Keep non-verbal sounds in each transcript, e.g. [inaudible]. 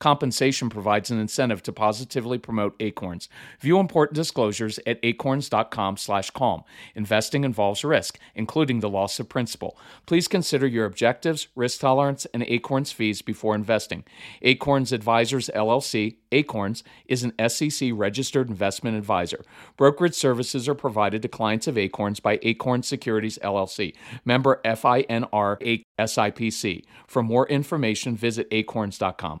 Compensation provides an incentive to positively promote Acorns. View important disclosures at acorns.com/calm. Investing involves risk, including the loss of principal. Please consider your objectives, risk tolerance, and Acorns fees before investing. Acorns Advisors LLC, Acorns, is an SEC registered investment advisor. Brokerage services are provided to clients of Acorns by Acorn Securities LLC, member FINRA SIPC. For more information, visit acorns.com.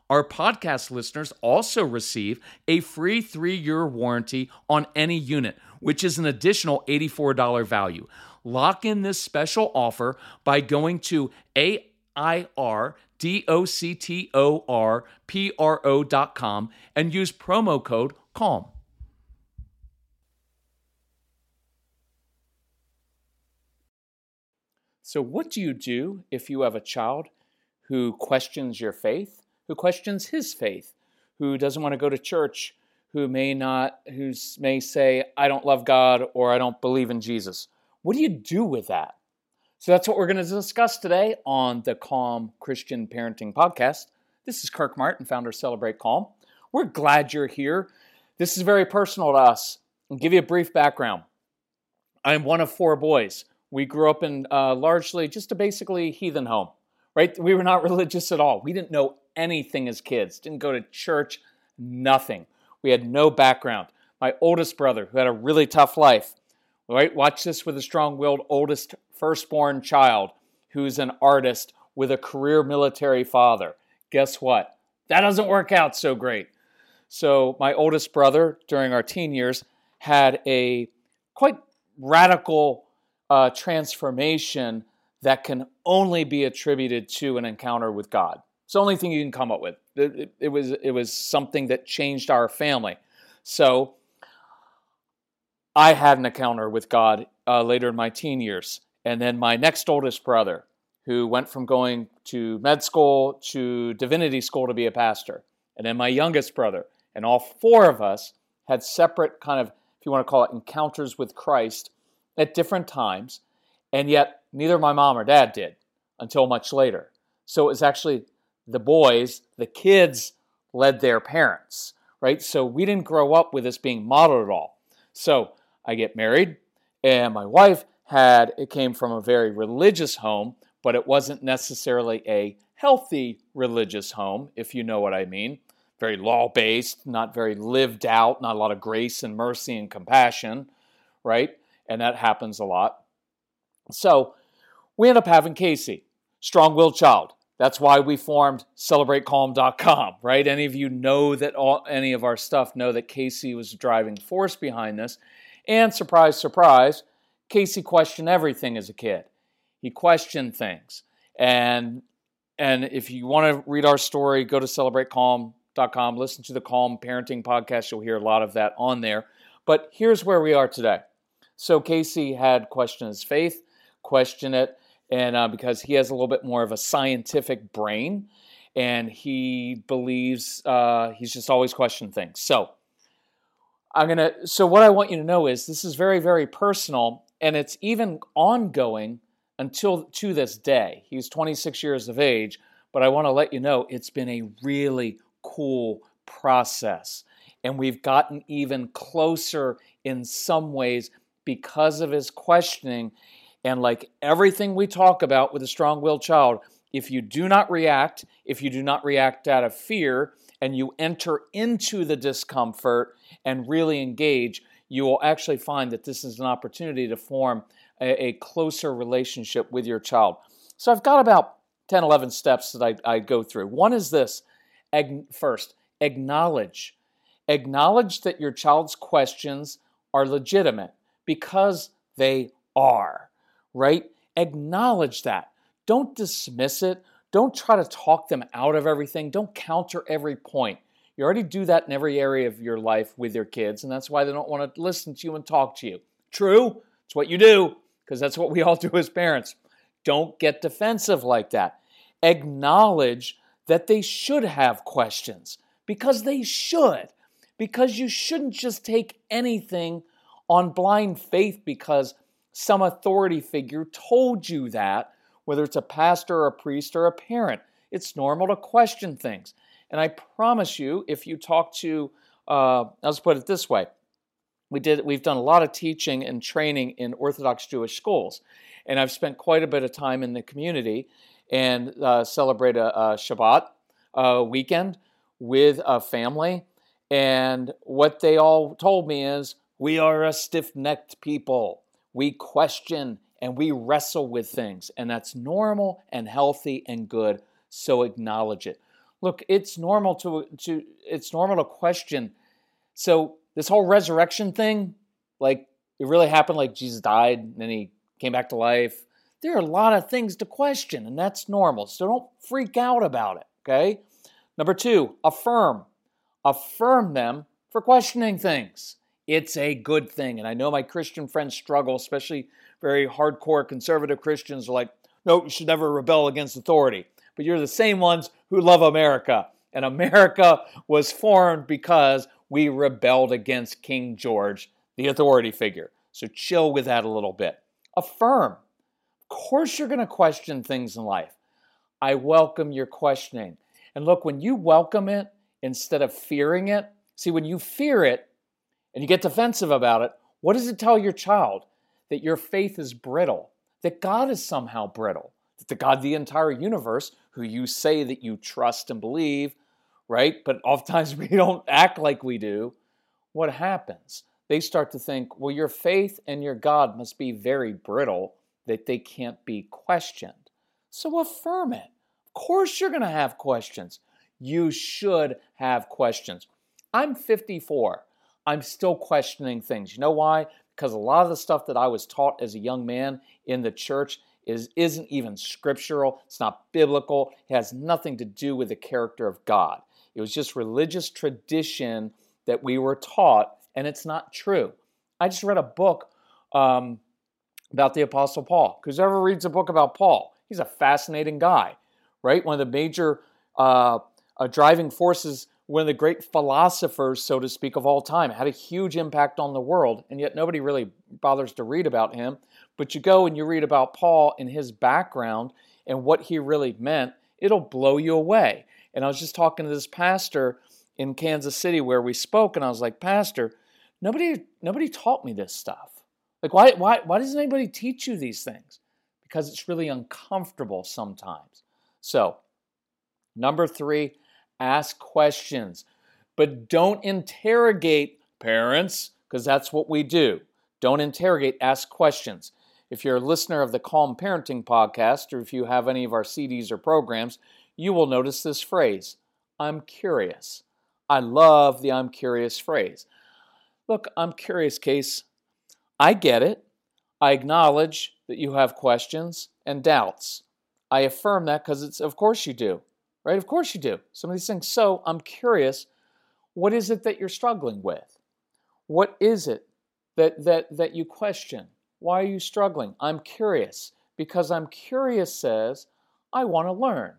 Our podcast listeners also receive a free three year warranty on any unit which is an additional $84 value. Lock in this special offer by going to A-I-R-D-O-C-T-O-R-P-R-O.com and use promo code CALM. So, what do you do if you have a child who questions your faith, who questions his faith, who doesn't want to go to church, who may not who may say I don't love God or I don't believe in Jesus. What do you do with that? So that's what we're going to discuss today on the Calm Christian Parenting Podcast. This is Kirk Martin, founder of Celebrate Calm. We're glad you're here. This is very personal to us. I'll give you a brief background. I'm one of four boys. We grew up in uh, largely just a basically heathen home, right? We were not [laughs] religious at all. We didn't know anything as kids, didn't go to church, nothing. We had no background. My oldest brother, who had a really tough life, right? Watch this with a strong willed oldest firstborn child who's an artist with a career military father. Guess what? That doesn't work out so great. So, my oldest brother, during our teen years, had a quite radical uh, transformation that can only be attributed to an encounter with God. It's the only thing you can come up with. It, it, was it was something that changed our family. So I had an encounter with God uh, later in my teen years, and then my next oldest brother, who went from going to med school to divinity school to be a pastor, and then my youngest brother, and all four of us had separate kind of, if you want to call it, encounters with Christ at different times, and yet neither my mom or dad did until much later. So it was actually the boys, the kids led their parents, right? So we didn't grow up with this being modeled at all. So I get married, and my wife had, it came from a very religious home, but it wasn't necessarily a healthy religious home, if you know what I mean. Very law based, not very lived out, not a lot of grace and mercy and compassion, right? And that happens a lot. So we end up having Casey, strong willed child. That's why we formed celebratecalm.com, right? Any of you know that all, any of our stuff know that Casey was the driving force behind this. And surprise, surprise, Casey questioned everything as a kid. He questioned things. And and if you want to read our story, go to celebratecalm.com, listen to the Calm Parenting podcast. You'll hear a lot of that on there. But here's where we are today. So Casey had questioned his faith, questioned it, and uh, because he has a little bit more of a scientific brain. and he believes uh, he's just always questioning things. So I'm gonna. So what I want you to know is this is very very personal, and it's even ongoing until to this day. He's 26 years of age, but I want to let you know it's been a really cool process, and we've gotten even closer in some ways because of his questioning. And like everything we talk about with a strong willed child, if you do not react, if you do not react out of fear, and you enter into the discomfort and really engage, you will actually find that this is an opportunity to form a, a closer relationship with your child. So I've got about 10, 11 steps that I, I go through. One is this first, acknowledge. Acknowledge that your child's questions are legitimate because they are, right? Acknowledge that. Don't dismiss it. Don't try to talk them out of everything. Don't counter every point. You already do that in every area of your life with your kids, and that's why they don't want to listen to you and talk to you. True, it's what you do, because that's what we all do as parents. Don't get defensive like that. Acknowledge that they should have questions, because they should. Because you shouldn't just take anything on blind faith because some authority figure told you that whether it's a pastor or a priest or a parent. It's normal to question things. And I promise you, if you talk to, uh, let's put it this way, we did, we've done a lot of teaching and training in Orthodox Jewish schools. And I've spent quite a bit of time in the community and uh, celebrate a, a Shabbat uh, weekend with a family. And what they all told me is, we are a stiff necked people. We question and we wrestle with things, and that's normal and healthy and good. So acknowledge it. Look, it's normal to to it's normal to question. So this whole resurrection thing, like it really happened, like Jesus died and then he came back to life. There are a lot of things to question, and that's normal. So don't freak out about it. Okay. Number two, affirm. Affirm them for questioning things. It's a good thing. And I know my Christian friends struggle, especially very hardcore conservative Christians are like, no, you should never rebel against authority. But you're the same ones who love America. And America was formed because we rebelled against King George, the authority figure. So chill with that a little bit. Affirm. Of course, you're going to question things in life. I welcome your questioning. And look, when you welcome it instead of fearing it, see, when you fear it and you get defensive about it, what does it tell your child? that your faith is brittle, that God is somehow brittle, that the God of the entire universe, who you say that you trust and believe, right? But oftentimes [laughs] we don't act like we do. What happens? They start to think, well, your faith and your God must be very brittle, that they can't be questioned. So affirm it. Of course, you're going to have questions. You should have questions. I'm 54. I'm still questioning things. You know why? because a lot of the stuff that I was taught as a young man in the church is isn't even scriptural. It's not biblical. It has nothing to do with the character of God. It was just religious tradition that we were taught, and it's not true. I just read a book um, about the Apostle Paul. Because ever reads a book about Paul, he's a fascinating guy, right? One of the major uh, uh, driving forces one of the great philosophers, so to speak, of all time, had a huge impact on the world, and yet nobody really bothers to read about him. But you go and you read about Paul and his background and what he really meant, it'll blow you away. And I was just talking to this pastor in Kansas City where we spoke, and I was like, Pastor, nobody nobody taught me this stuff. Like, why, why, why doesn't anybody teach you these things? Because it's really uncomfortable sometimes. So, number three, ask questions, but don't interrogate parents, because that's what we do. Don't interrogate, ask questions. If you're a listener of the Calm Parenting podcast, or if you have any of our CDs or programs, you will notice this phrase I'm curious. I love the I'm curious phrase. Look, I'm curious, Case. I get it. I acknowledge that you have questions and doubts. I affirm that because it's, of course, you do right? Of course you do. Some of these things. So I'm curious, what is it that you're struggling with? What is it that that that you question? Why are you struggling? I'm curious because I'm curious says I want to learn.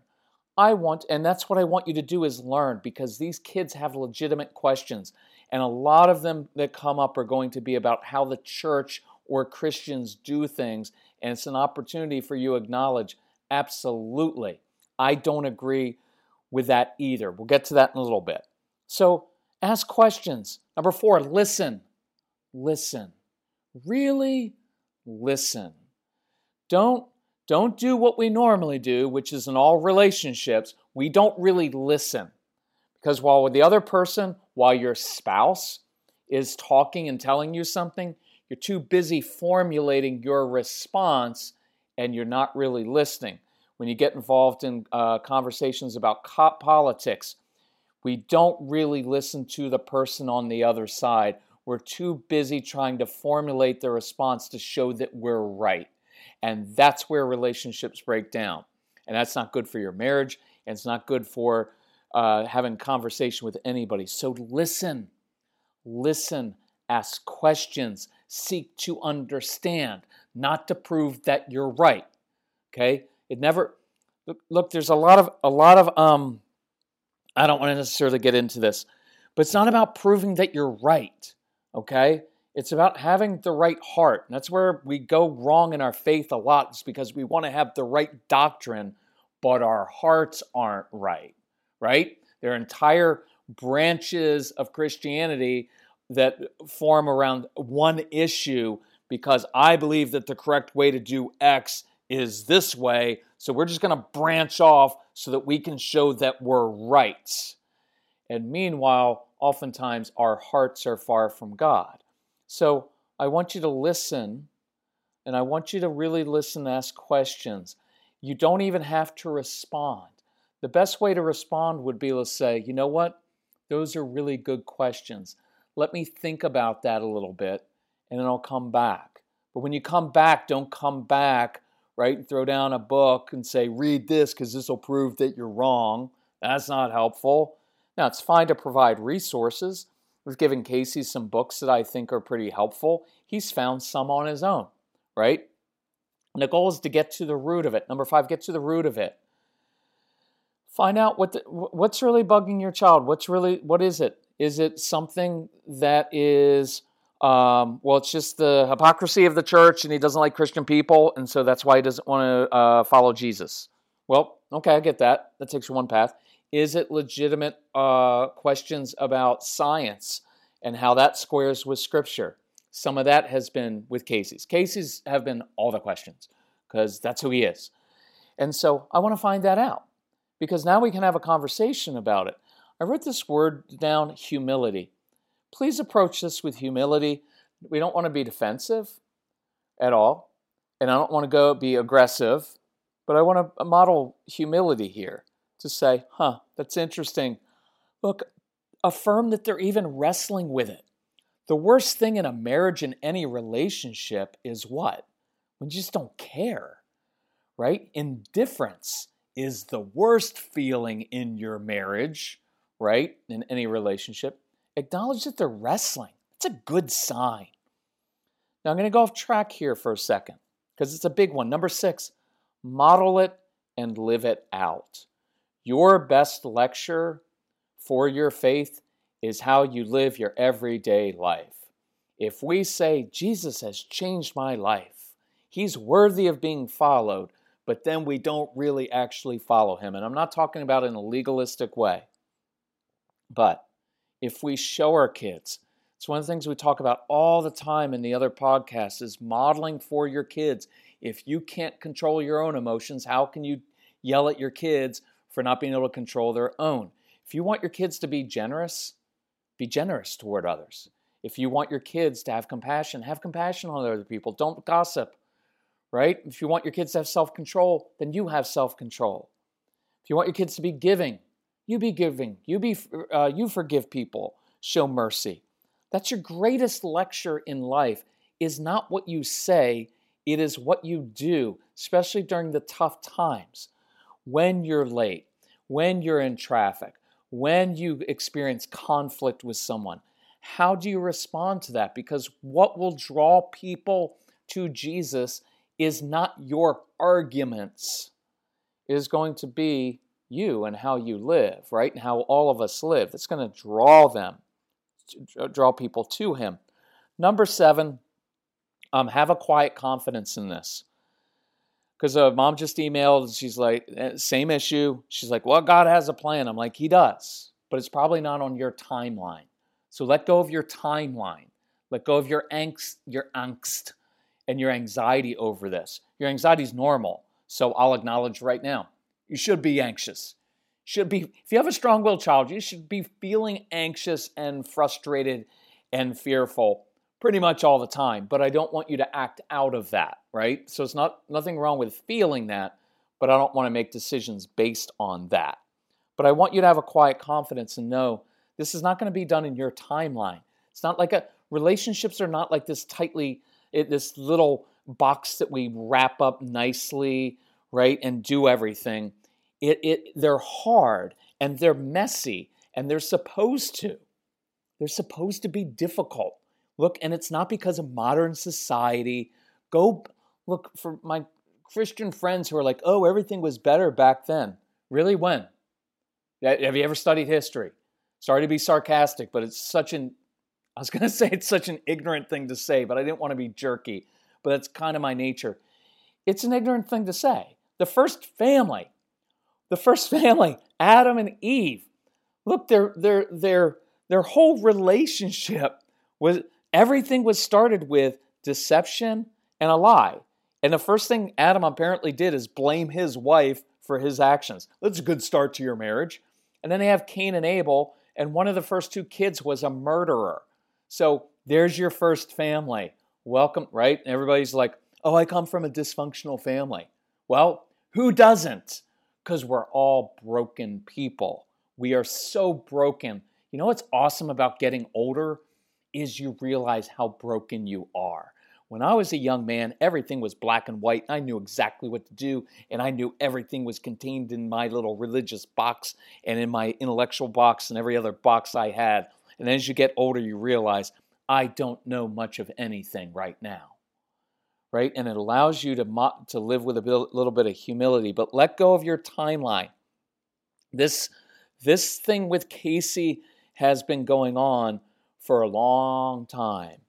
I want, and that's what I want you to do is learn because these kids have legitimate questions. And a lot of them that come up are going to be about how the church or Christians do things. And it's an opportunity for you to acknowledge absolutely, I don't agree with that either. We'll get to that in a little bit. So ask questions. Number four, listen. Listen. Really listen. Don't don't do what we normally do, which is in all relationships, we don't really listen. Because while the other person, while your spouse is talking and telling you something, you're too busy formulating your response and you're not really listening. When you get involved in uh, conversations about cop politics, we don't really listen to the person on the other side. We're too busy trying to formulate the response to show that we're right. And that's where relationships break down. And that's not good for your marriage, and it's not good for uh, having conversation with anybody. So listen, listen, ask questions, seek to understand, not to prove that you're right. Okay? It never look, look there's a lot of a lot of um I don't want to necessarily get into this, but it's not about proving that you're right. Okay? It's about having the right heart. And that's where we go wrong in our faith a lot, is because we want to have the right doctrine, but our hearts aren't right, right? There are entire branches of Christianity that form around one issue because I believe that the correct way to do X is this way. So we're just going to branch off so that we can show that we're right. And meanwhile, oftentimes our hearts are far from God. So I want you to listen, and I want you to really listen, ask questions. You don't even have to respond. The best way to respond would be to say, you know what? Those are really good questions. Let me think about that a little bit, and then I'll come back. But when you come back, don't come back, right, and throw down a book and say, read this because this will prove that you're wrong. That's not helpful. Now, it's fine to provide resources, We've given Casey some books that I think are pretty helpful. He's found some on his own, right? And the goal is to get to the root of it. Number five, get to the root of it. Find out what the, what's really bugging your child. What's really what is it? Is it something that is um, well, it's just the hypocrisy of the church, and he doesn't like Christian people, and so that's why he doesn't want to uh, follow Jesus. Well, okay, I get that. That takes you one path. Is it legitimate uh, questions about science and how that squares with Scripture? Some of that has been with Casey's. Casey's have been all the questions because that's who he is. And so I want to find that out because now we can have a conversation about it. I wrote this word down humility. Please approach this with humility. We don't want to be defensive at all, and I don't want to go be aggressive, but I want to model humility here to say, huh, that's interesting. Look, affirm that they're even wrestling with it. The worst thing in a marriage and any relationship is what? When you just don't care, right? Indifference is the worst feeling in your marriage, right? In any relationship. Acknowledge that they're wrestling. It's a good sign. Now I'm going to go off track here for a second because it's a big one. Number six, model it and live it out. Your best lecture for your faith is how you live your everyday life. If we say, Jesus has changed my life, he's worthy of being followed, but then we don't really actually follow him, and I'm not talking about in a legalistic way, but if we show our kids, it's one of the things we talk about all the time in the other podcasts is modeling for your kids. If you can't control your own emotions, how can you yell at your kids for not being able to control their own. If you want your kids to be generous, be generous toward others. If you want your kids to have compassion, have compassion on other people. Don't gossip, right? If you want your kids to have self control, then you have self control. If you want your kids to be giving, you be giving. You be uh, you forgive people. Show mercy. That's your greatest lecture in life. Is not what you say, it is what you do, especially during the tough times when you're late, when you're in traffic, when you experience conflict with someone. How do you respond to that? Because what will draw people to Jesus is not your arguments, it is going to be you and how you live, right? And how all of us live. That's going to draw them, draw people to Him. Number seven, um, have a quiet confidence in this. Because uh, mom just emailed, she's like, eh, same issue. She's like, well, God has a plan. I'm like, He does, but it's probably not on your timeline. So let go of your timeline. Let go of your angst, your angst, and your anxiety over this. Your anxiety is normal. So I'll acknowledge right now you should be anxious. Should be if you have a strong-willed child, you should be feeling anxious and frustrated and fearful pretty much all the time, but I don't want you to act out of that, right? So it's not nothing wrong with feeling that, but I don't want to make decisions based on that. But I want you to have a quiet confidence and know this is not going to be done in your timeline. It's not like a relationships are not like this tightly eh, this little box that we wrap up nicely, right, and do everything. It, it they're hard and they're messy and they're supposed to. They're supposed to be difficult. Look and it's not because of modern society. Go look for my christian friends who are like oh everything was better back then. Really? When? Have you ever studied history? Sorry to be sarcastic but it's such an i was [laughs] going to say it's such an ignorant thing to say but i didn't want to be jerky but that's kind of my nature. It's an ignorant thing to say the first family the first [laughs] family, Adam and Eve. Look, their their their their whole relationship was everything was started with deception and a lie. And the first thing Adam apparently did is blame his wife for his actions. That's a good start to your marriage. And then they have Cain and Abel, and one of the first two kids was a murderer. So there's your first family. Welcome, right? Everybody's like, oh, I come from a dysfunctional family. Well, who doesn't? because we're all broken people. We are so broken. You know what's awesome about getting older is you realize how broken you are. When I was a young man, everything was black and white. I knew exactly what to do, and I knew everything was contained in my little religious box and in my intellectual box and every other box I had. And as you get older, you realize I don't know much of anything right now right? And it allows you to, mo- to live with a little bit of humility, but let go of your timeline. This, this thing with Casey has been going on for a long time.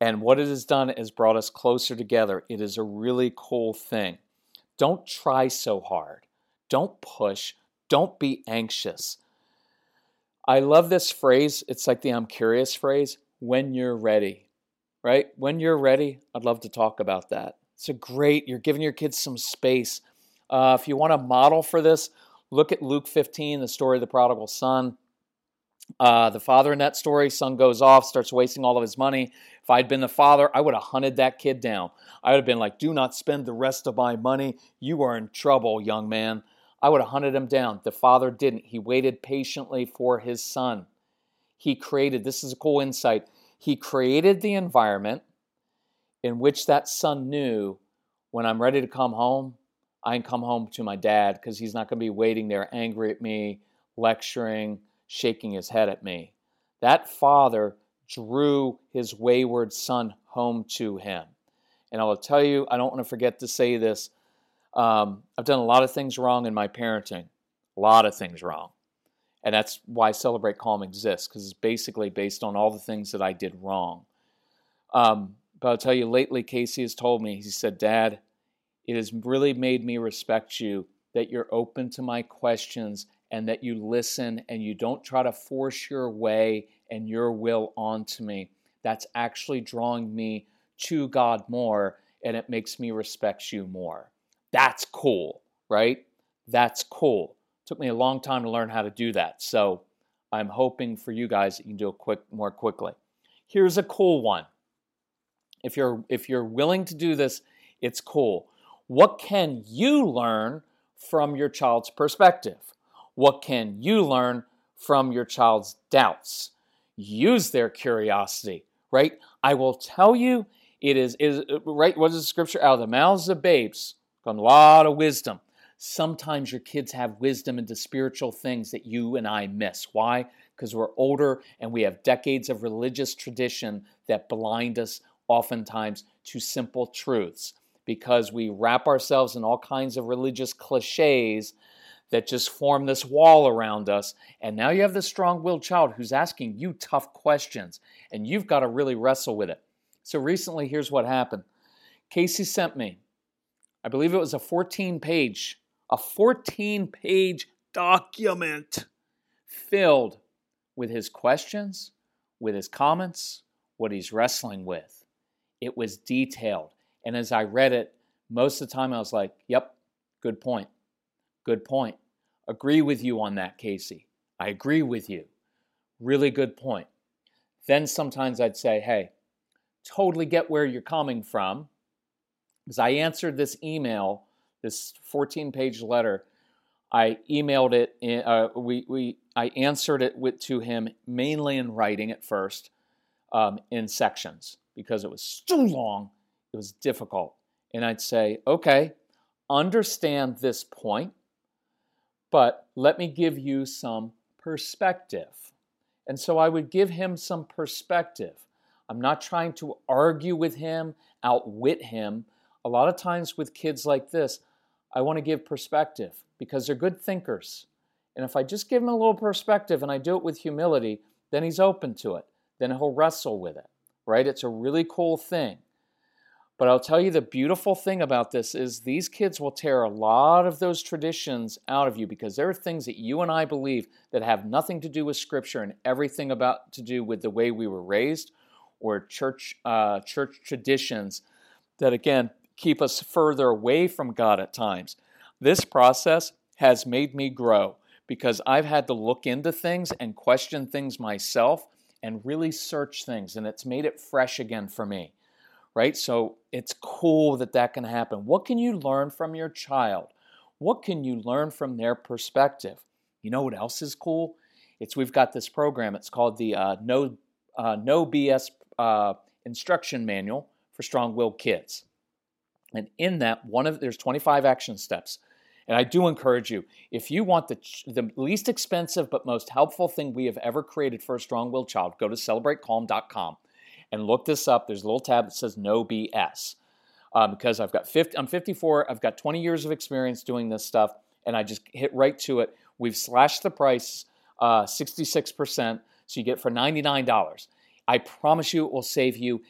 And what it has done is brought us closer together. It is a really cool thing. Don't try so hard. Don't push. Don't be anxious. I love this phrase. It's like the I'm curious phrase when you're ready right? When you're ready, I'd love to talk about that. It's a great, you're giving your kids some space. Uh, if you want a model for this, look at Luke 15, the story of the prodigal son. Uh, the father in that story, son goes off, starts wasting all of his money. If I'd been the father, I would have hunted that kid down. I would have been like, do not spend the rest of my money. You are in trouble, young man. I would have hunted him down. The father didn't. He waited patiently for his son. He created, this is a cool insight. He created the environment in which that son knew when I'm ready to come home, I can come home to my dad because he's not going to be waiting there angry at me, lecturing, shaking his head at me. That father drew his wayward son home to him. And I will tell you, I don't want to forget to say this. Um, I've done a lot of things wrong in my parenting, a lot of things wrong. And that's why Celebrate Calm exists, because it's basically based on all the things that I did wrong. Um, but I'll tell you, lately, Casey has told me, he said, Dad, it has really made me respect you that you're open to my questions and that you listen and you don't try to force your way and your will onto me. That's actually drawing me to God more and it makes me respect you more. That's cool, right? That's cool. Took me a long time to learn how to do that. So I'm hoping for you guys that you can do it quick more quickly. Here's a cool one. If you're if you're willing to do this, it's cool. What can you learn from your child's perspective? What can you learn from your child's doubts? Use their curiosity, right? I will tell you, it is, is right. What is the scripture? Out of the mouths of babes come a lot of wisdom sometimes your kids have wisdom into spiritual things that you and I miss. Why? Because we're older and we have decades of religious tradition that blind us oftentimes to simple truths because we wrap ourselves in all kinds of religious cliches that just form this wall around us. And now you have this strong willed child who's asking you tough questions, and you've got to really wrestle with it. So recently, here's what happened Casey sent me, I believe it was a 14 page, a 14 page document filled with his questions, with his comments, what he's wrestling with. It was detailed. And as I read it, most of the time I was like, yep, good point. Good point. Agree with you on that, Casey. I agree with you. Really good point. Then sometimes I'd say, hey, totally get where you're coming from. Because I answered this email, this 14 page letter, I emailed it. In, uh, we, we, I answered it with, to him mainly in writing at first, um, in sections because it was too long. It was difficult, and I'd say, okay, understand this point, but let me give you some perspective. And so I would give him some perspective. I'm not trying to argue with him, outwit him. A lot of times with kids like this, I want to give perspective because they're good thinkers. And if I just give him a little perspective and I do it with humility, then he's open to it. Then he'll wrestle with it, right? It's a really cool thing. But I'll tell you the beautiful thing about this is these kids will tear a lot of those traditions out of you because there are things that you and I believe that have nothing to do with Scripture and everything about to do with the way we were raised or church uh, church traditions that again keep us further away from God at times. This process has made me grow because I've had to look into things and question things myself and really search things, and it's made it fresh again for me. Right? So it's cool that that can happen. What can you learn from your child? What can you learn from their perspective? You know what else is cool? It's we've got this program. It's called the uh, No uh, No BS uh, Instruction Manual for Strong-Willed Kids. And in that, one of there's 25 action steps. And I do encourage you, if you want the, the least expensive but most helpful thing we have ever created for a strong willed child, go to celebratecalm.com and look this up. There's a little tab that says no BS. Um, because I've got 50, I'm 54, I've got 20 years of experience doing this stuff, and I just hit right to it. We've slashed the price uh, 66%, so you get for $99. I promise you it will save you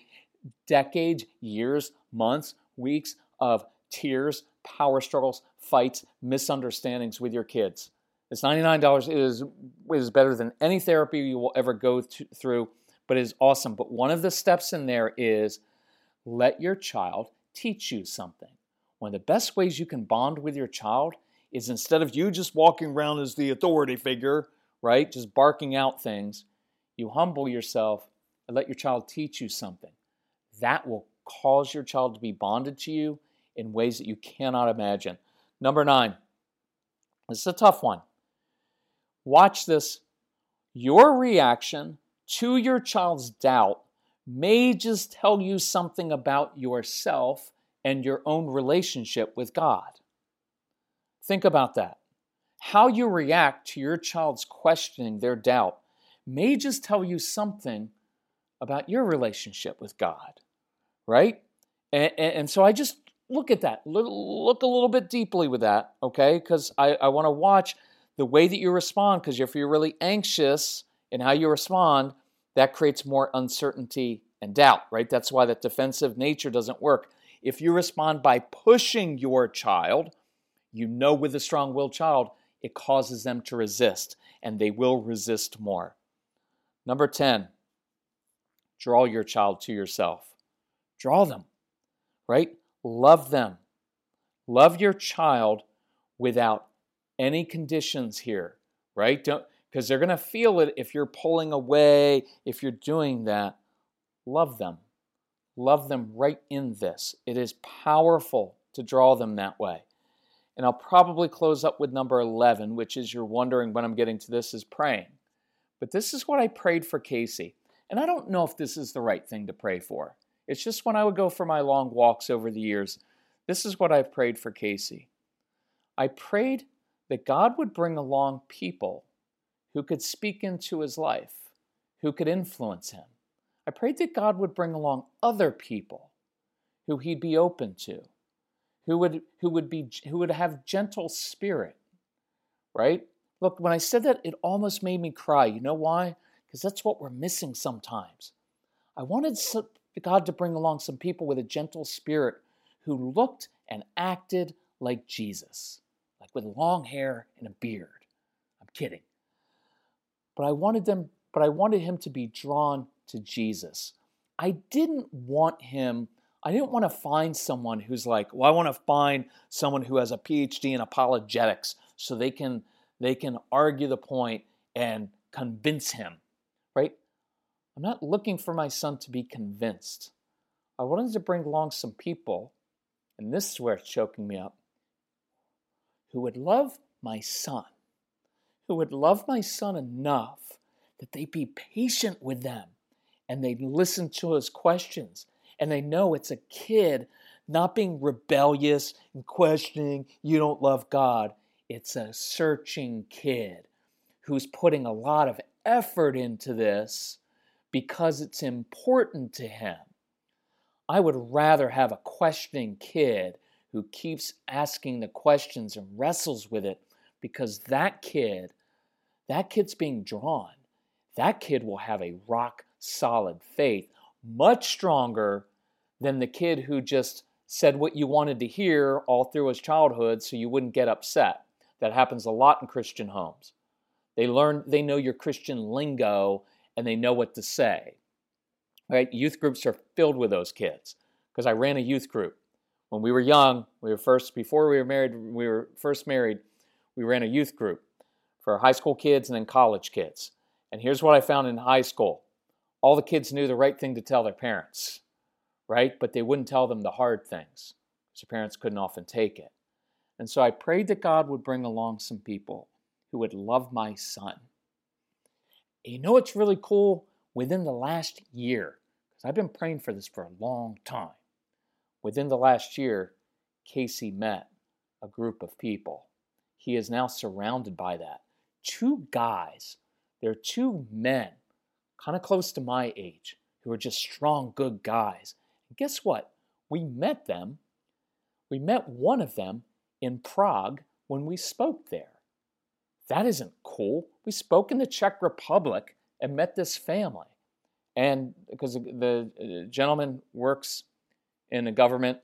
decades, years, months, weeks of tears, power struggles, fights, misunderstandings with your kids. It's $99 it is, it is better than any therapy you will ever go to, through, but it is awesome. But one of the steps in there is let your child teach you something. One of the best ways you can bond with your child is instead of you just walking around as the authority figure, right, just barking out things, you humble yourself and let your child teach you something. That will cause your child to be bonded to you in ways that you cannot imagine. Number nine, this is a tough one. Watch this. Your reaction to your child's doubt may just tell you something about yourself and your own relationship with God. Think about that. How you react to your child's questioning their doubt may just tell you something about your relationship with God right? And, and, so I just look at that, look, look a little bit deeply with that, okay? Because I, I want to watch the way that you respond, because if you're really anxious in how you respond, that creates more uncertainty and doubt, right? That's why that defensive nature doesn't work. If you respond by pushing your child, you know with a strong willed child, it causes them to resist, and they will resist more. Number 10, draw your child to yourself. Draw them, right? Love them. Love your child without any conditions here, right? Don't because they're going to feel it if you're pulling away, if you're doing that. Love them. Love them right in this. It is powerful to draw them that way. And I'll probably close up with number 11, which is you're wondering when I'm getting to this, is praying. But this is what I prayed for Casey. And I don't know if this is the right thing to pray for. It's just when I would go for my long walks over the years, this is what I've prayed for Casey. I prayed that God would bring along people who could speak into his life, who could influence him. I prayed that God would bring along other people who he'd be open to, who would, who would, be, who would have gentle spirit, right? Look, when I said that, it almost made me cry. You know why? Because that's what we're missing sometimes. I wanted God to bring along some people with a gentle spirit who looked and acted like Jesus, like with long hair and a beard. I'm kidding. But I wanted them, but I wanted him to be drawn to Jesus. I didn't want him, I didn't want to find someone who's like, well, I want to find someone who has a PhD in apologetics so they can they can argue the point and convince him? I'm not looking for my son to be convinced. I wanted to bring along some people, and this is where it's choking me up, who would love my son, who would love my son enough that they'd be patient with them and they'd listen to his questions and they know it's a kid not being rebellious and questioning, you don't love God. It's a searching kid who's putting a lot of effort into this because it's important to him. I would rather have a questioning kid who keeps asking the questions and wrestles with it because that kid, that kid's being drawn. That kid will have a rock solid faith, much stronger than the kid who just said what you wanted to hear all through his childhood so you wouldn't get upset. That happens a lot in Christian homes. They learn, they know your Christian lingo and they know what to say. Right? Youth groups are filled with those kids because I ran a youth group. When we were young, we were first, before we were married, we were first married, we ran a youth group for high school kids and then college kids. And here's what I found in high school all the kids knew the right thing to tell their parents, right? But they wouldn't tell them the hard things their parents couldn't often take it. And so I prayed that God would bring along some people who would love my son. You know what's really cool? Within the last year, because I've been praying for this for a long time, within the last year, Casey met a group of people. He is now surrounded by that. Two guys, they're two men, kind of close to my age, who are just strong, good guys. And guess what? We met them. We met one of them in Prague when we spoke there. That isn't cool. We spoke in the Czech Republic and met this family. And because the uh, gentleman works in the government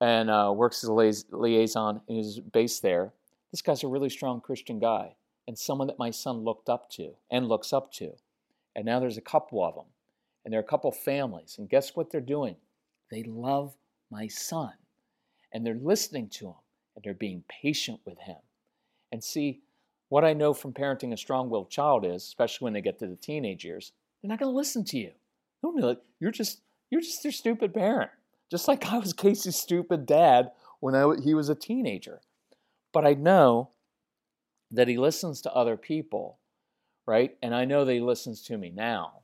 and uh, works as a liaison and is based there, this guy's a really strong Christian guy and someone that my son looked up to and looks up to. And now there's a couple of them, and there are a couple families. And guess what they're doing? They love my son, and they're listening to him, and they're being patient with him. And see, what I know from parenting a strong willed child is, especially when they get to the teenage years, they're not going to listen to you. You're just, you're just their stupid parent. Just like I was [laughs] Casey's stupid dad when I, he was a teenager. But I know that he listens to other people, right? And I know that he listens to me now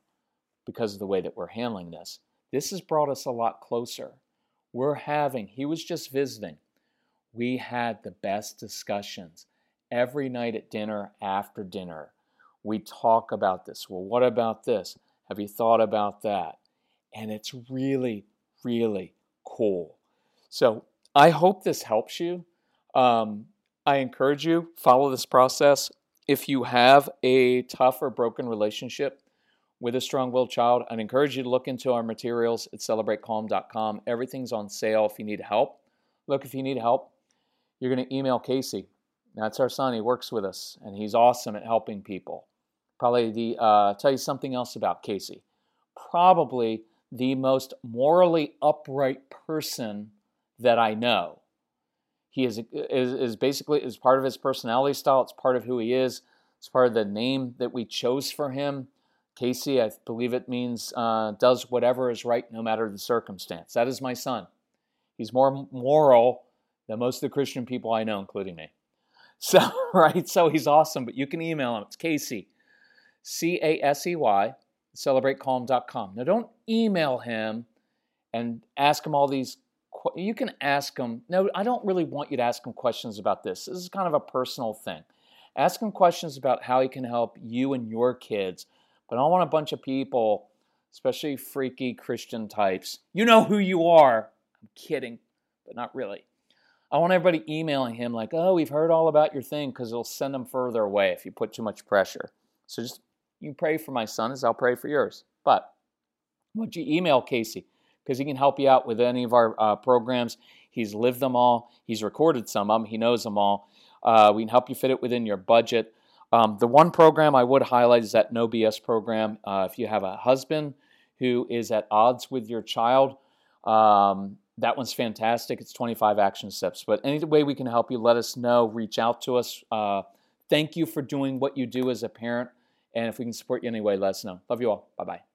because of the way that we're handling this. This has brought us a lot closer. We're having, he was just visiting we had the best discussions every night at dinner after dinner. We talk about this. Well, what about this? Have you thought about that? And it's really, really cool. So I hope this helps you. Um, I encourage you follow this process. If you have a tough or broken relationship with a strong-willed child, I'd encourage you to look into our materials at celebratecalm.com. Everything's on sale if you need help. Look, if you need help, you're going to email Casey. That's our son. He works with us, and he's awesome at helping people. Probably the uh, tell you something else about Casey. Probably the most morally upright person that I know. He is, is, is basically is part of his personality style. It's part of who he is. It's part of the name that we chose for him. Casey, I believe it means uh, does whatever is right no matter the circumstance. That is my son. He's more moral than most of the Christian people I know, including me. [laughs] So, right, so he's awesome, but you can email him. It's Casey, C A S E Y, celebratecalm.com. Now, don't email him and ask him all these. You can ask him. No, I don't really want you to ask him questions about this. This is kind of a personal thing. Ask him questions about how he can help you and your kids. But I don't want a bunch of people, especially freaky Christian types. You know who you are. I'm kidding, but not really I want everybody emailing him like, "Oh, we've heard all about your thing," because it'll send them further away if you put too much pressure. So just you pray for my son as I'll pray for yours. But would you email Casey because he can help you out with any of our uh, programs. He's lived them all. He's recorded some of them. He knows them all. Uh, we can help you fit it within your budget. Um, the one program I would highlight is that No BS program. Uh, if you have a husband who is at odds with your child, um, that one's fantastic. It's 25 action steps. But any way we can help you, let us know. Reach out to us. Uh, thank you for doing what you do as a parent. And if we can support you anyway, let us know. Love you all. Bye bye.